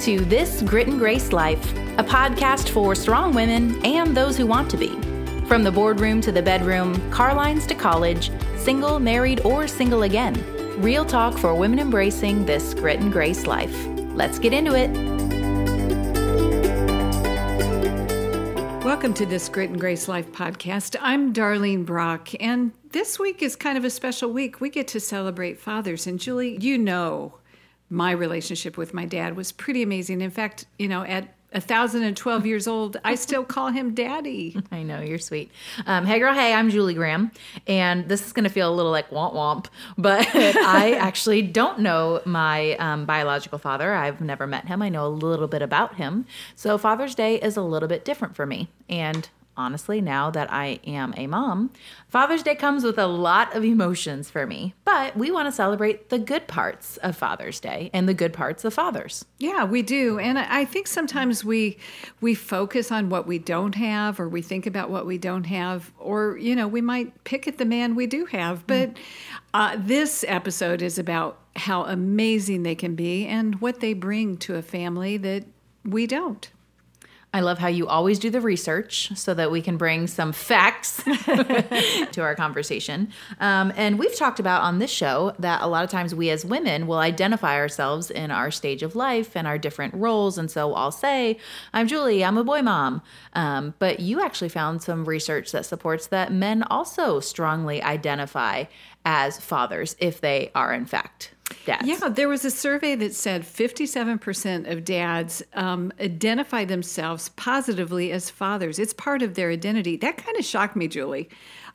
to This Grit and Grace Life, a podcast for strong women and those who want to be. From the boardroom to the bedroom, car lines to college, single, married, or single again. Real talk for women embracing this grit and grace life. Let's get into it. Welcome to this Grit and Grace Life podcast. I'm Darlene Brock, and this week is kind of a special week. We get to celebrate fathers. And Julie, you know, my relationship with my dad was pretty amazing. In fact, you know, at 1,012 years old, I still call him daddy. I know, you're sweet. Um, hey, girl, hey, I'm Julie Graham. And this is going to feel a little like womp womp, but I actually don't know my um, biological father. I've never met him. I know a little bit about him. So Father's Day is a little bit different for me. And honestly, now that I am a mom, Father's Day comes with a lot of emotions for me. But we want to celebrate the good parts of Father's Day and the good parts of fathers. Yeah, we do. And I think sometimes we we focus on what we don't have or we think about what we don't have or you know, we might pick at the man we do have. But uh, this episode is about how amazing they can be and what they bring to a family that we don't. I love how you always do the research so that we can bring some facts to our conversation. Um, and we've talked about on this show that a lot of times we as women will identify ourselves in our stage of life and our different roles. And so I'll say, I'm Julie, I'm a boy mom. Um, but you actually found some research that supports that men also strongly identify as fathers if they are, in fact, dads. Yeah, there was a survey that said 57% of dads um, identify themselves positively as fathers. It's part of their identity. That kind of shocked me, Julie.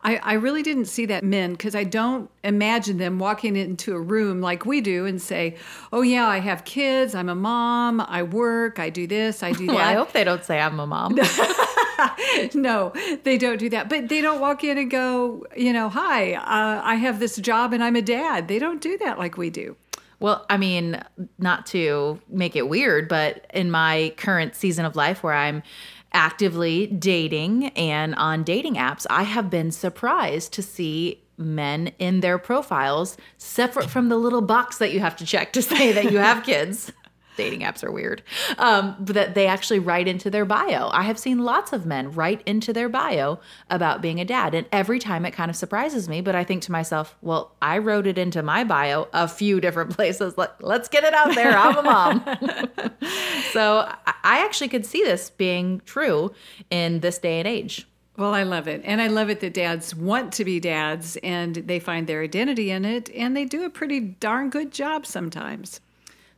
I, I really didn't see that men because I don't imagine them walking into a room like we do and say, "Oh yeah, I have kids. I'm a mom. I work. I do this. I do that." Well, I hope they don't say I'm a mom. no, they don't do that. But they don't walk in and go, you know, hi, uh, I have this job and I'm a dad. They don't do that like we do. Well, I mean, not to make it weird, but in my current season of life where I'm actively dating and on dating apps, I have been surprised to see men in their profiles separate from the little box that you have to check to say that you have kids dating apps are weird. Um, that they actually write into their bio. I have seen lots of men write into their bio about being a dad. And every time it kind of surprises me, but I think to myself, well, I wrote it into my bio a few different places. Let, let's get it out there. I'm a mom. so I actually could see this being true in this day and age. Well, I love it. And I love it that dads want to be dads and they find their identity in it and they do a pretty darn good job sometimes.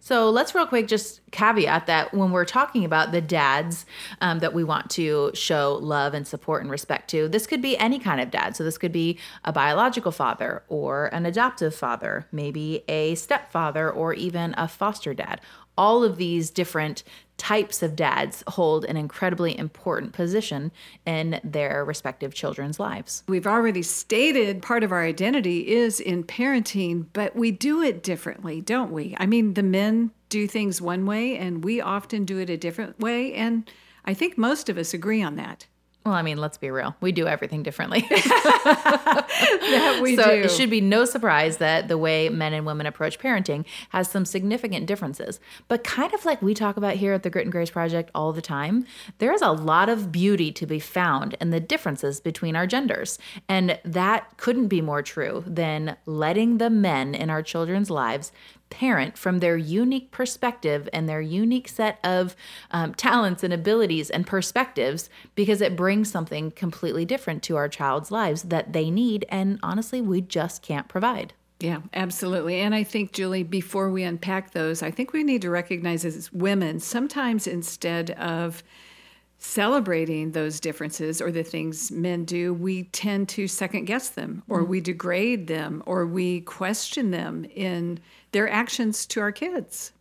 So let's real quick just caveat that when we're talking about the dads um, that we want to show love and support and respect to, this could be any kind of dad. So this could be a biological father or an adoptive father, maybe a stepfather or even a foster dad. All of these different types of dads hold an incredibly important position in their respective children's lives. We've already stated part of our identity is in parenting, but we do it differently, don't we? I mean, the men do things one way and we often do it a different way. And I think most of us agree on that. Well, I mean, let's be real. We do everything differently. that we so do. it should be no surprise that the way men and women approach parenting has some significant differences. But kind of like we talk about here at the Grit and Grace Project all the time, there is a lot of beauty to be found in the differences between our genders. And that couldn't be more true than letting the men in our children's lives parent from their unique perspective and their unique set of um, talents and abilities and perspectives because it brings something completely different to our child's lives that they need and honestly we just can't provide yeah, absolutely. And I think, Julie, before we unpack those, I think we need to recognize as women, sometimes instead of celebrating those differences or the things men do, we tend to second guess them or mm-hmm. we degrade them or we question them in their actions to our kids.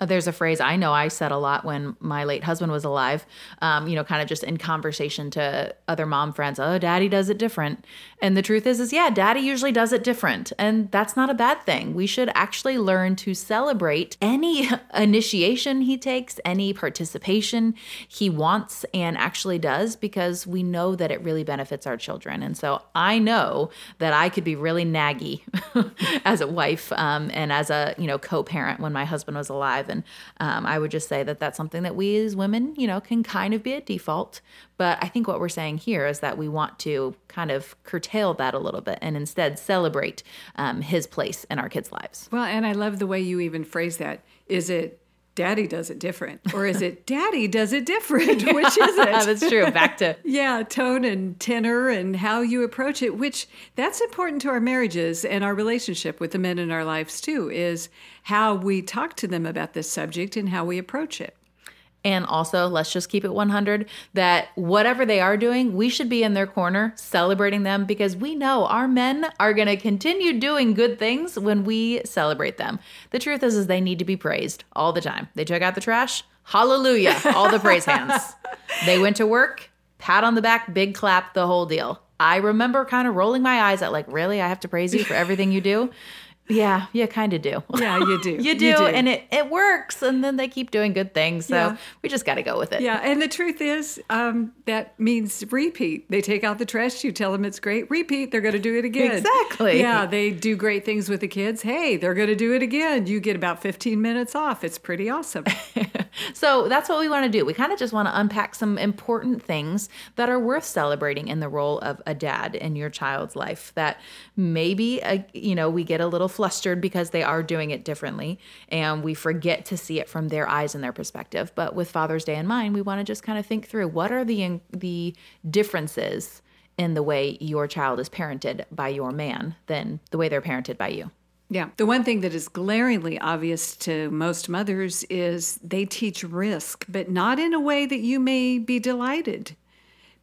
Uh, there's a phrase I know I said a lot when my late husband was alive, um, you know, kind of just in conversation to other mom friends. Oh, daddy does it different. And the truth is, is yeah, daddy usually does it different. And that's not a bad thing. We should actually learn to celebrate any initiation he takes, any participation he wants and actually does, because we know that it really benefits our children. And so I know that I could be really naggy as a wife um, and as a, you know, co parent when my husband was alive. And um, I would just say that that's something that we as women, you know, can kind of be a default. But I think what we're saying here is that we want to kind of curtail that a little bit and instead celebrate um, his place in our kids' lives. Well, and I love the way you even phrase that. Is it daddy does it different or is it daddy does it different which is it that's true back to yeah tone and tenor and how you approach it which that's important to our marriages and our relationship with the men in our lives too is how we talk to them about this subject and how we approach it and also, let's just keep it 100 that whatever they are doing, we should be in their corner celebrating them because we know our men are going to continue doing good things when we celebrate them. The truth is, is they need to be praised all the time. They took out the trash, hallelujah, all the praise hands. They went to work, pat on the back, big clap, the whole deal. I remember kind of rolling my eyes at like, really, I have to praise you for everything you do. Yeah, you kind of do. Yeah, you do. you, do, you, do, and it, it works. And then they keep doing good things. So yeah. we just got to go with it. Yeah, and the truth is, um, that means repeat. They take out the trash, you tell them it's great, repeat, they're going to do it again. Exactly. Yeah, they do great things with the kids. Hey, they're going to do it again. You get about 15 minutes off. It's pretty awesome. so that's what we want to do. We kind of just want to unpack some important things that are worth celebrating in the role of a dad in your child's life that maybe, uh, you know, we get a little flustered because they are doing it differently and we forget to see it from their eyes and their perspective. But with Father's Day in mind, we want to just kind of think through what are the the differences in the way your child is parented by your man than the way they're parented by you. Yeah. The one thing that is glaringly obvious to most mothers is they teach risk, but not in a way that you may be delighted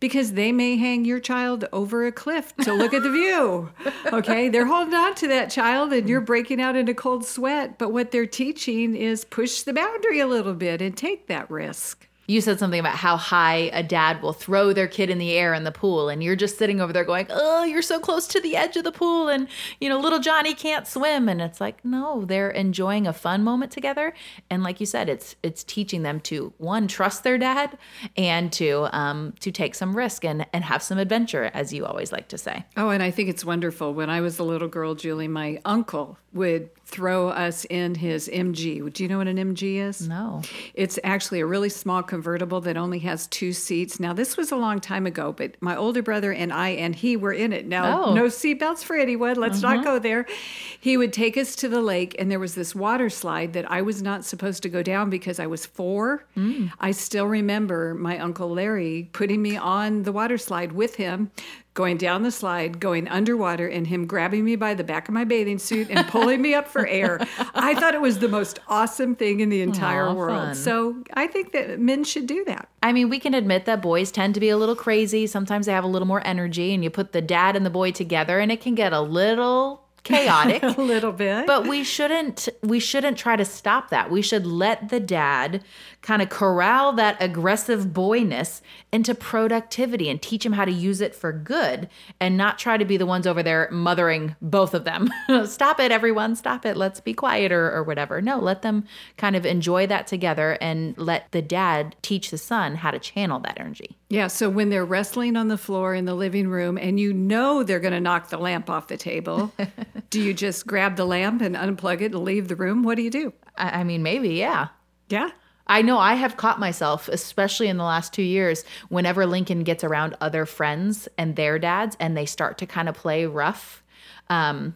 because they may hang your child over a cliff to look at the view. Okay, they're holding on to that child and you're breaking out into cold sweat, but what they're teaching is push the boundary a little bit and take that risk you said something about how high a dad will throw their kid in the air in the pool and you're just sitting over there going oh you're so close to the edge of the pool and you know little johnny can't swim and it's like no they're enjoying a fun moment together and like you said it's it's teaching them to one trust their dad and to um to take some risk and and have some adventure as you always like to say oh and i think it's wonderful when i was a little girl julie my uncle would throw us in his MG. Do you know what an MG is? No. It's actually a really small convertible that only has two seats. Now, this was a long time ago, but my older brother and I and he were in it. Now, oh. no seatbelts for anyone. Let's not uh-huh. go there. He would take us to the lake, and there was this water slide that I was not supposed to go down because I was four. Mm. I still remember my Uncle Larry putting me on the water slide with him going down the slide, going underwater, and him grabbing me by the back of my bathing suit and pulling me up for air. I thought it was the most awesome thing in the entire Aww, world. Fun. So I think that men should do that. I mean, we can admit that boys tend to be a little crazy. Sometimes they have a little more energy, and you put the dad and the boy together, and it can get a little chaotic. A little bit. But we shouldn't we shouldn't try to stop that. We should let the dad kind of corral that aggressive boyness into productivity and teach him how to use it for good and not try to be the ones over there mothering both of them. Stop it everyone. Stop it. Let's be quiet or, or whatever. No let them kind of enjoy that together and let the dad teach the son how to channel that energy yeah so when they're wrestling on the floor in the living room and you know they're going to knock the lamp off the table do you just grab the lamp and unplug it and leave the room? What do you do? I, I mean, maybe, yeah. Yeah. I know I have caught myself, especially in the last two years, whenever Lincoln gets around other friends and their dads and they start to kind of play rough. Um,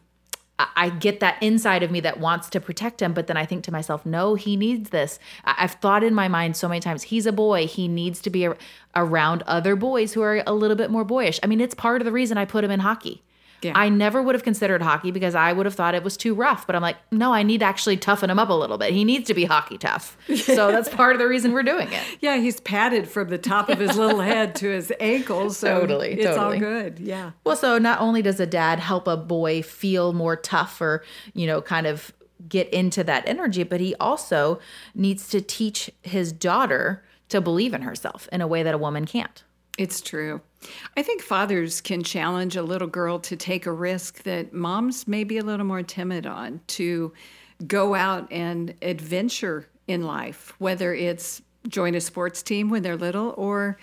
I get that inside of me that wants to protect him, but then I think to myself, no, he needs this. I've thought in my mind so many times, he's a boy. He needs to be around other boys who are a little bit more boyish. I mean, it's part of the reason I put him in hockey. Yeah. I never would have considered hockey because I would have thought it was too rough. But I'm like, no, I need to actually toughen him up a little bit. He needs to be hockey tough. So that's part of the reason we're doing it. Yeah, he's padded from the top of his little head to his ankles. So totally, it's totally. all good. Yeah. Well, so not only does a dad help a boy feel more tough or, you know, kind of get into that energy, but he also needs to teach his daughter to believe in herself in a way that a woman can't. It's true. I think fathers can challenge a little girl to take a risk that moms may be a little more timid on to go out and adventure in life, whether it's join a sports team when they're little or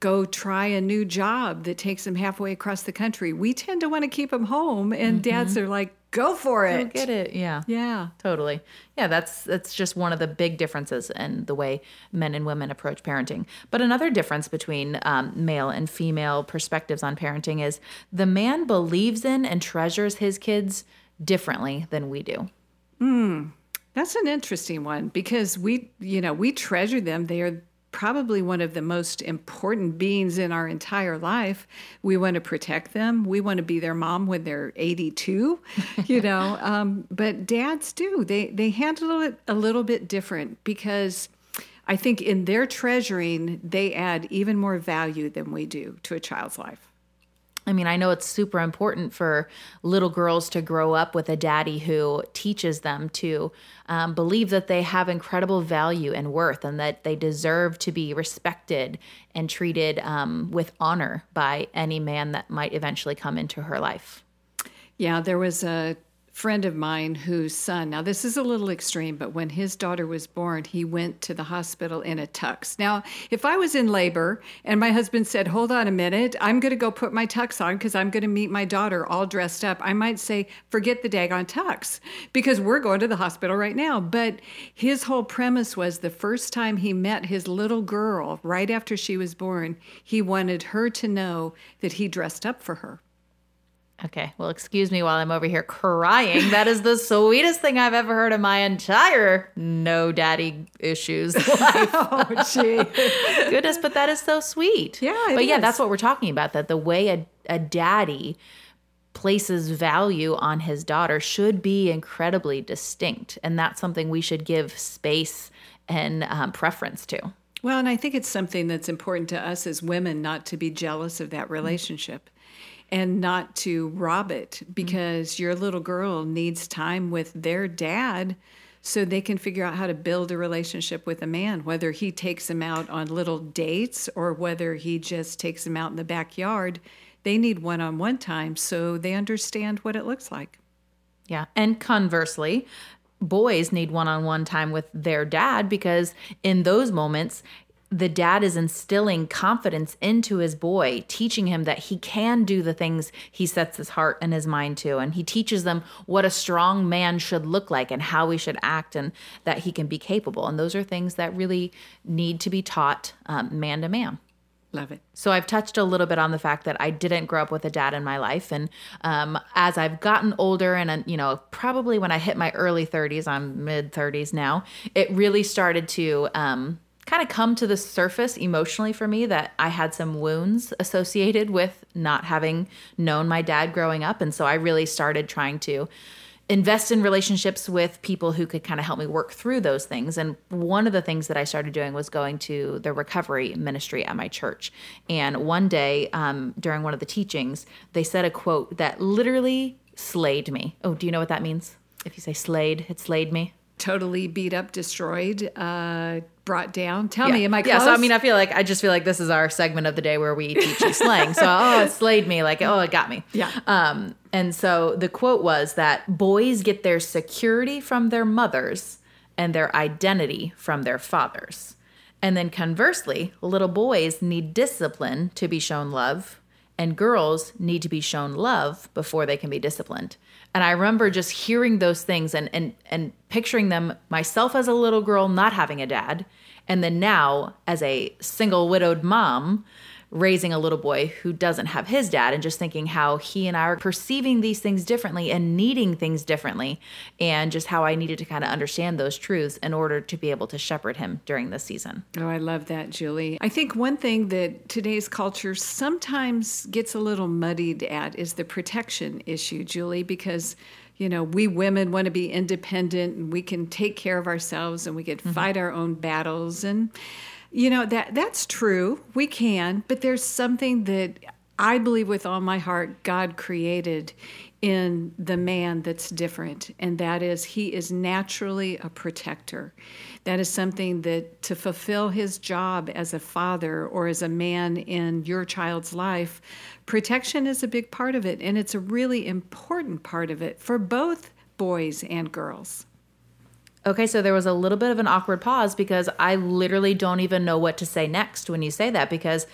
go try a new job that takes them halfway across the country. We tend to want to keep them home, and mm-hmm. dads are like, go for it. get it. Yeah. Yeah. Totally. Yeah, that's that's just one of the big differences in the way men and women approach parenting. But another difference between um, male and female perspectives on parenting is the man believes in and treasures his kids differently than we do. Hmm. That's an interesting one because we, you know, we treasure them. They are probably one of the most important beings in our entire life. We want to protect them. We want to be their mom when they're 82, you know. Um, but dads do. They they handle it a little bit different because I think in their treasuring, they add even more value than we do to a child's life. I mean, I know it's super important for little girls to grow up with a daddy who teaches them to um, believe that they have incredible value and worth and that they deserve to be respected and treated um, with honor by any man that might eventually come into her life. Yeah, there was a friend of mine whose son, now this is a little extreme, but when his daughter was born, he went to the hospital in a tux. Now, if I was in labor and my husband said, Hold on a minute, I'm going to go put my tux on because I'm going to meet my daughter all dressed up, I might say, Forget the daggone tux because we're going to the hospital right now. But his whole premise was the first time he met his little girl right after she was born, he wanted her to know that he dressed up for her. Okay, well, excuse me while I'm over here crying. That is the sweetest thing I've ever heard in my entire no daddy issues life. Oh, gee. Goodness, but that is so sweet. Yeah, but yeah, is. that's what we're talking about. That the way a, a daddy places value on his daughter should be incredibly distinct, and that's something we should give space and um, preference to. Well, and I think it's something that's important to us as women not to be jealous of that relationship and not to rob it because your little girl needs time with their dad so they can figure out how to build a relationship with a man, whether he takes them out on little dates or whether he just takes them out in the backyard. They need one on one time so they understand what it looks like. Yeah. And conversely, boys need one on one time with their dad because in those moments, the dad is instilling confidence into his boy, teaching him that he can do the things he sets his heart and his mind to. And he teaches them what a strong man should look like and how we should act and that he can be capable. And those are things that really need to be taught um, man to man. Love it. So I've touched a little bit on the fact that I didn't grow up with a dad in my life, and um, as I've gotten older, and uh, you know, probably when I hit my early 30s, I'm mid 30s now, it really started to um, kind of come to the surface emotionally for me that I had some wounds associated with not having known my dad growing up, and so I really started trying to invest in relationships with people who could kind of help me work through those things. And one of the things that I started doing was going to the recovery ministry at my church. And one day um, during one of the teachings, they said a quote that literally slayed me. Oh, do you know what that means? If you say slayed, it slayed me. Totally beat up, destroyed, uh, brought down. Tell me, am I close? Yeah, so I mean, I feel like I just feel like this is our segment of the day where we teach you slang. So, oh, it slayed me. Like, oh, it got me. Yeah. Um, and so the quote was that boys get their security from their mothers and their identity from their fathers. And then conversely, little boys need discipline to be shown love, and girls need to be shown love before they can be disciplined. And I remember just hearing those things and and and picturing them myself as a little girl not having a dad, and then now as a single widowed mom raising a little boy who doesn't have his dad and just thinking how he and I are perceiving these things differently and needing things differently and just how I needed to kind of understand those truths in order to be able to shepherd him during this season. Oh, I love that, Julie. I think one thing that today's culture sometimes gets a little muddied at is the protection issue, Julie, because you know, we women want to be independent and we can take care of ourselves and we can mm-hmm. fight our own battles and you know that that's true. We can, but there's something that I believe with all my heart God created in the man that's different, and that is he is naturally a protector. That is something that to fulfill his job as a father or as a man in your child's life, protection is a big part of it, and it's a really important part of it for both boys and girls. Okay, so there was a little bit of an awkward pause because I literally don't even know what to say next when you say that because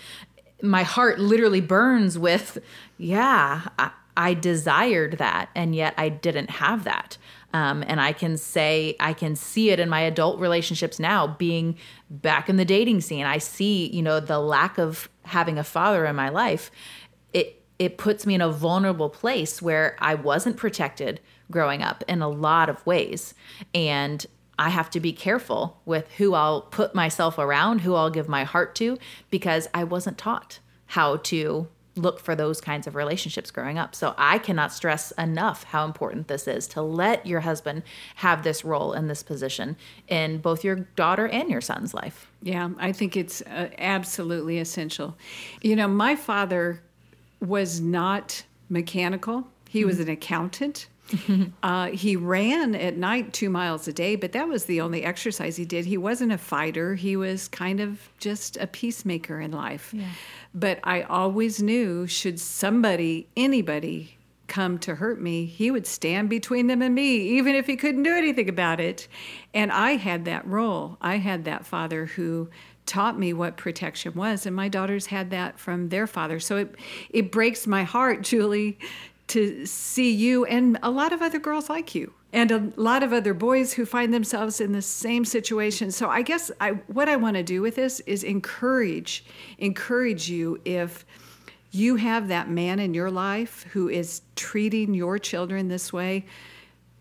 my heart literally burns with, yeah, I, I desired that, and yet I didn't have that. Um, and I can say, I can see it in my adult relationships now, being back in the dating scene. I see, you know, the lack of having a father in my life. It it puts me in a vulnerable place where I wasn't protected growing up in a lot of ways, and I have to be careful with who I'll put myself around, who I'll give my heart to, because I wasn't taught how to look for those kinds of relationships growing up. So I cannot stress enough how important this is to let your husband have this role in this position in both your daughter and your son's life. Yeah, I think it's uh, absolutely essential. You know, my father was not mechanical, he mm-hmm. was an accountant. uh, he ran at night two miles a day, but that was the only exercise he did. He wasn't a fighter, he was kind of just a peacemaker in life. Yeah. But I always knew should somebody, anybody, come to hurt me, he would stand between them and me, even if he couldn't do anything about it. And I had that role. I had that father who taught me what protection was and my daughters had that from their father so it it breaks my heart julie to see you and a lot of other girls like you and a lot of other boys who find themselves in the same situation. So I guess I, what I want to do with this is encourage encourage you if you have that man in your life who is treating your children this way,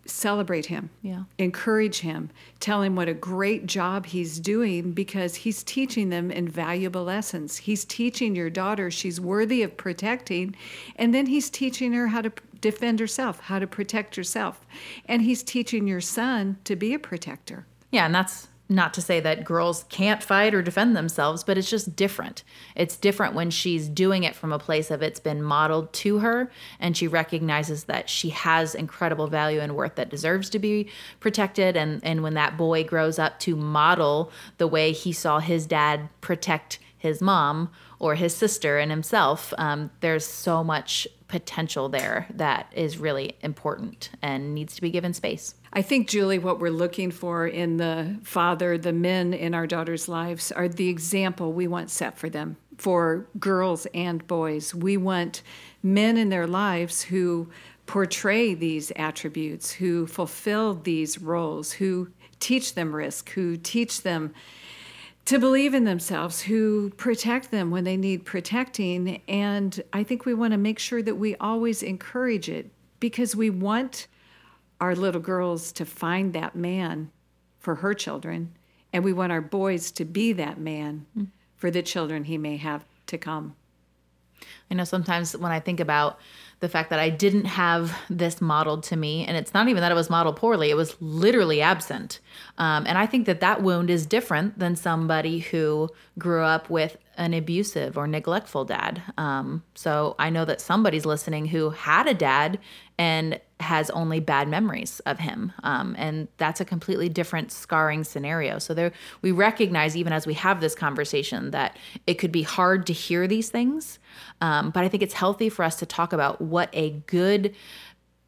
celebrate him. Yeah. Encourage him. Tell him what a great job he's doing because he's teaching them invaluable lessons. He's teaching your daughter she's worthy of protecting, and then he's teaching her how to defend herself, how to protect herself. And he's teaching your son to be a protector. Yeah, and that's not to say that girls can't fight or defend themselves, but it's just different. It's different when she's doing it from a place of it's been modeled to her and she recognizes that she has incredible value and worth that deserves to be protected. And, and when that boy grows up to model the way he saw his dad protect his mom or his sister and himself, um, there's so much potential there that is really important and needs to be given space. I think, Julie, what we're looking for in the father, the men in our daughters' lives, are the example we want set for them, for girls and boys. We want men in their lives who portray these attributes, who fulfill these roles, who teach them risk, who teach them to believe in themselves, who protect them when they need protecting. And I think we want to make sure that we always encourage it because we want our little girls to find that man for her children, and we want our boys to be that man mm. for the children he may have to come. I know sometimes when I think about the fact that I didn't have this modeled to me, and it's not even that it was modeled poorly, it was literally absent. Um, and I think that that wound is different than somebody who grew up with an abusive or neglectful dad. Um, so I know that somebody's listening who had a dad and has only bad memories of him. Um, and that's a completely different scarring scenario. So there, we recognize even as we have this conversation that it could be hard to hear these things. Um, but I think it's healthy for us to talk about what a good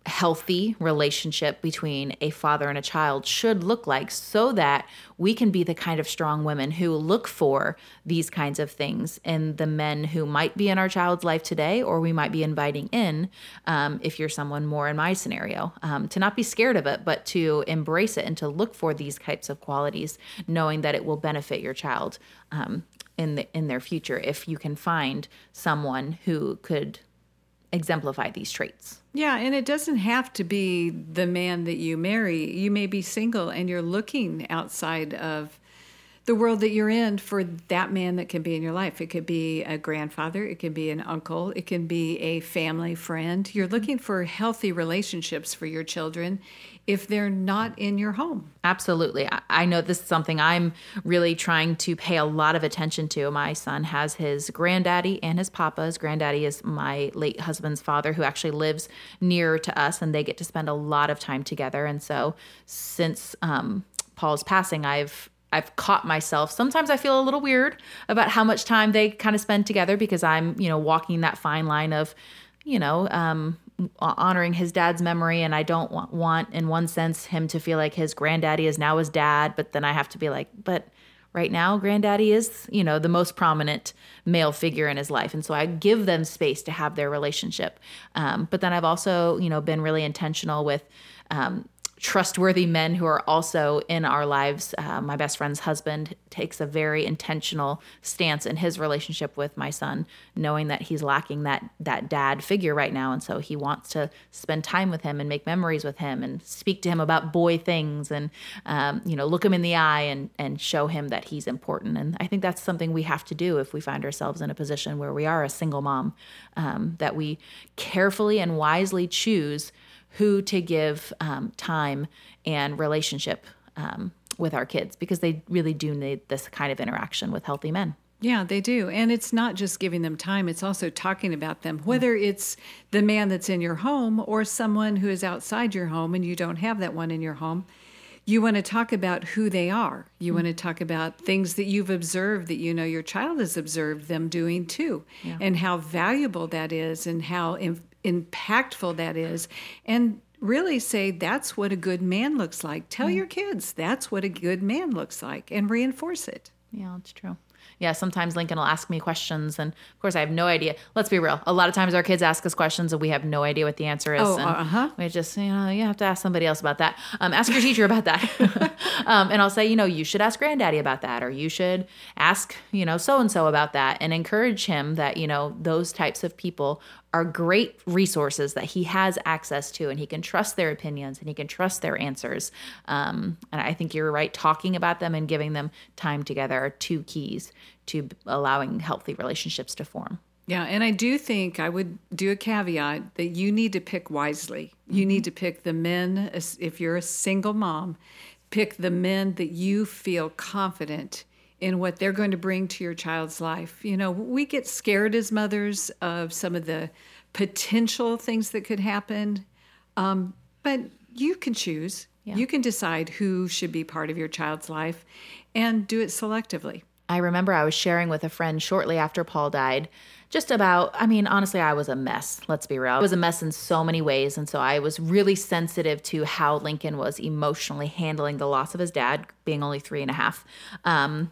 healthy relationship between a father and a child should look like so that we can be the kind of strong women who look for these kinds of things in the men who might be in our child's life today or we might be inviting in um, if you're someone more in my scenario um, to not be scared of it but to embrace it and to look for these types of qualities knowing that it will benefit your child um, in the, in their future if you can find someone who could exemplify these traits. Yeah, and it doesn't have to be the man that you marry. You may be single and you're looking outside of the world that you're in for that man that can be in your life. It could be a grandfather, it can be an uncle, it can be a family friend. You're looking for healthy relationships for your children if they're not in your home. Absolutely. I know this is something I'm really trying to pay a lot of attention to. My son has his granddaddy and his papa. His granddaddy is my late husband's father, who actually lives near to us, and they get to spend a lot of time together. And so, since um, Paul's passing, I've I've caught myself. Sometimes I feel a little weird about how much time they kind of spend together because I'm, you know, walking that fine line of, you know, um, honoring his dad's memory. And I don't want, want, in one sense, him to feel like his granddaddy is now his dad. But then I have to be like, but right now granddaddy is you know the most prominent male figure in his life and so i give them space to have their relationship um, but then i've also you know been really intentional with um, trustworthy men who are also in our lives. Uh, my best friend's husband takes a very intentional stance in his relationship with my son, knowing that he's lacking that that dad figure right now, and so he wants to spend time with him and make memories with him and speak to him about boy things and um, you know look him in the eye and and show him that he's important. And I think that's something we have to do if we find ourselves in a position where we are a single mom, um, that we carefully and wisely choose who to give um, time and relationship um, with our kids because they really do need this kind of interaction with healthy men. Yeah, they do. And it's not just giving them time, it's also talking about them, whether it's the man that's in your home or someone who is outside your home and you don't have that one in your home. You want to talk about who they are. You mm-hmm. want to talk about things that you've observed that you know your child has observed them doing too, yeah. and how valuable that is, and how impactful that is and really say that's what a good man looks like tell mm. your kids that's what a good man looks like and reinforce it yeah it's true yeah, sometimes Lincoln will ask me questions, and of course I have no idea. Let's be real. A lot of times our kids ask us questions, and we have no idea what the answer is. Oh, and uh-huh. We just, you know, you have to ask somebody else about that. Um, ask your teacher about that. um, and I'll say, you know, you should ask granddaddy about that, or you should ask, you know, so and so about that, and encourage him that you know those types of people are great resources that he has access to and he can trust their opinions and he can trust their answers um, and i think you're right talking about them and giving them time together are two keys to allowing healthy relationships to form yeah, and I do think I would do a caveat that you need to pick wisely. You mm-hmm. need to pick the men, if you're a single mom, pick the men that you feel confident in what they're going to bring to your child's life. You know, we get scared as mothers of some of the potential things that could happen, um, but you can choose. Yeah. You can decide who should be part of your child's life and do it selectively. I remember I was sharing with a friend shortly after Paul died just about, I mean, honestly, I was a mess. Let's be real. I was a mess in so many ways. And so I was really sensitive to how Lincoln was emotionally handling the loss of his dad, being only three and a half. Um,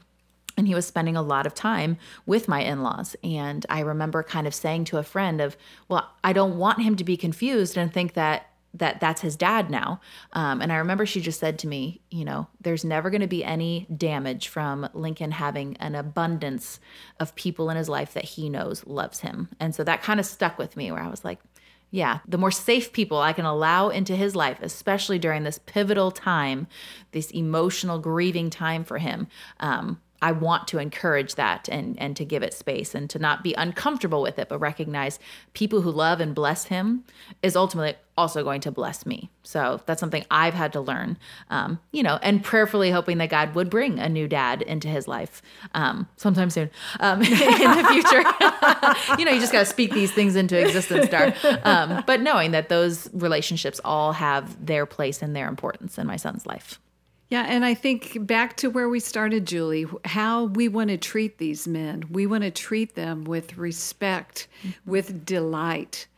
and he was spending a lot of time with my in-laws. And i remember kind of saying to a friend of well i don't want him to be confused and think that that that's his dad now. Um, and i remember she just said to me you know there's never going to be any damage from lincoln having an abundance of people in his life that he knows loves him. And so that kind of stuck with me where i was like yeah, the more safe people I can allow into his life, especially during this pivotal time, this emotional grieving time for him, um, I want to encourage that and and to give it space and to not be uncomfortable with it, but recognize people who love and bless him is ultimately also going to bless me. So that's something I've had to learn, um, you know, and prayerfully hoping that God would bring a new dad into his life um, sometime soon um, in the future. you know, you just got to speak these things into existence, Dar. Um, but knowing that those relationships all have their place and their importance in my son's life. Yeah, and I think back to where we started, Julie, how we want to treat these men. We want to treat them with respect, mm-hmm. with delight.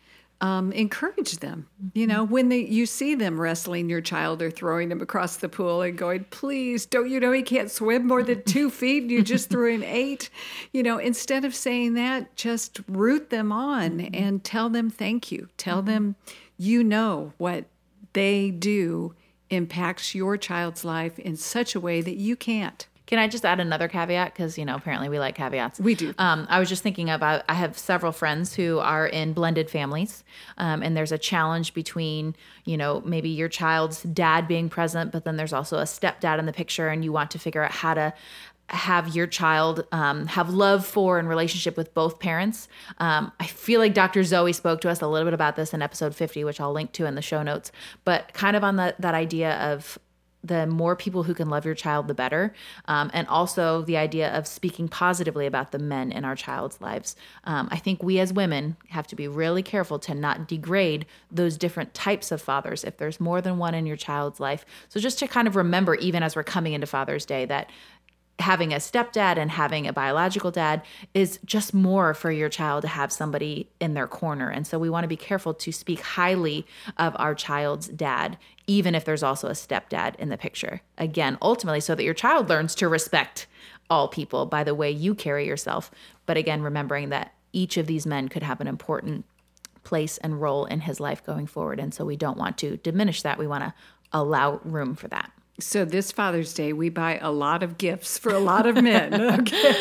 Um, encourage them. You know, when they, you see them wrestling your child or throwing them across the pool and going, please, don't you know he can't swim more than two feet you just threw him eight? You know, instead of saying that, just root them on mm-hmm. and tell them thank you. Tell mm-hmm. them you know what they do impacts your child's life in such a way that you can't. Can I just add another caveat? Because, you know, apparently we like caveats. We do. Um, I was just thinking about, I have several friends who are in blended families, um, and there's a challenge between, you know, maybe your child's dad being present, but then there's also a stepdad in the picture, and you want to figure out how to have your child um, have love for and relationship with both parents. Um, I feel like Dr. Zoe spoke to us a little bit about this in episode 50, which I'll link to in the show notes, but kind of on the, that idea of the more people who can love your child, the better. Um, and also the idea of speaking positively about the men in our child's lives. Um, I think we as women have to be really careful to not degrade those different types of fathers if there's more than one in your child's life. So just to kind of remember, even as we're coming into Father's Day, that having a stepdad and having a biological dad is just more for your child to have somebody in their corner. And so we want to be careful to speak highly of our child's dad, even if there's also a stepdad in the picture. Again, ultimately, so that your child learns to respect all people by the way you carry yourself. But again, remembering that each of these men could have an important place and role in his life going forward. And so we don't want to diminish that. We want to allow room for that. So this Father's Day, we buy a lot of gifts for a lot of men. Okay.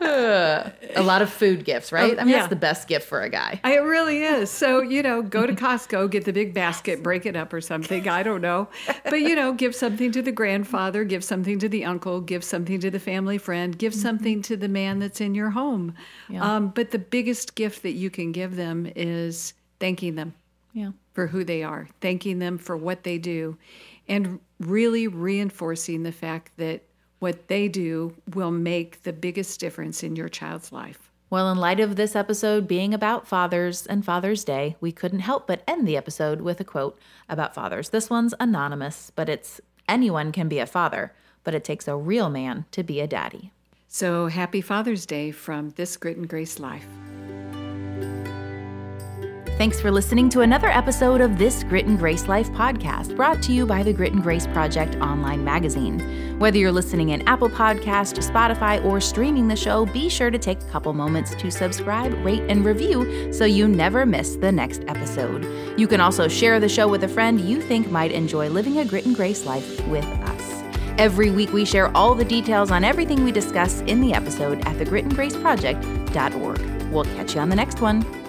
a lot of food gifts, right? I mean, yeah. that's the best gift for a guy. It really is. So, you know, go to Costco, get the big basket, break it up or something. I don't know. But, you know, give something to the grandfather, give something to the uncle, give something to the family friend, give mm-hmm. something to the man that's in your home. Yeah. Um, but the biggest gift that you can give them is thanking them yeah. for who they are, thanking them for what they do and really reinforcing the fact that what they do will make the biggest difference in your child's life. Well, in light of this episode being about fathers and Father's Day, we couldn't help but end the episode with a quote about fathers. This one's anonymous, but it's anyone can be a father, but it takes a real man to be a daddy. So happy Father's Day from This Grit and Grace Life. Thanks for listening to another episode of this Grit and Grace Life podcast brought to you by the Grit and Grace Project online magazine. Whether you're listening in Apple Podcast, Spotify, or streaming the show, be sure to take a couple moments to subscribe, rate, and review so you never miss the next episode. You can also share the show with a friend you think might enjoy living a Grit and Grace life with us. Every week, we share all the details on everything we discuss in the episode at thegritandgraceproject.org. We'll catch you on the next one.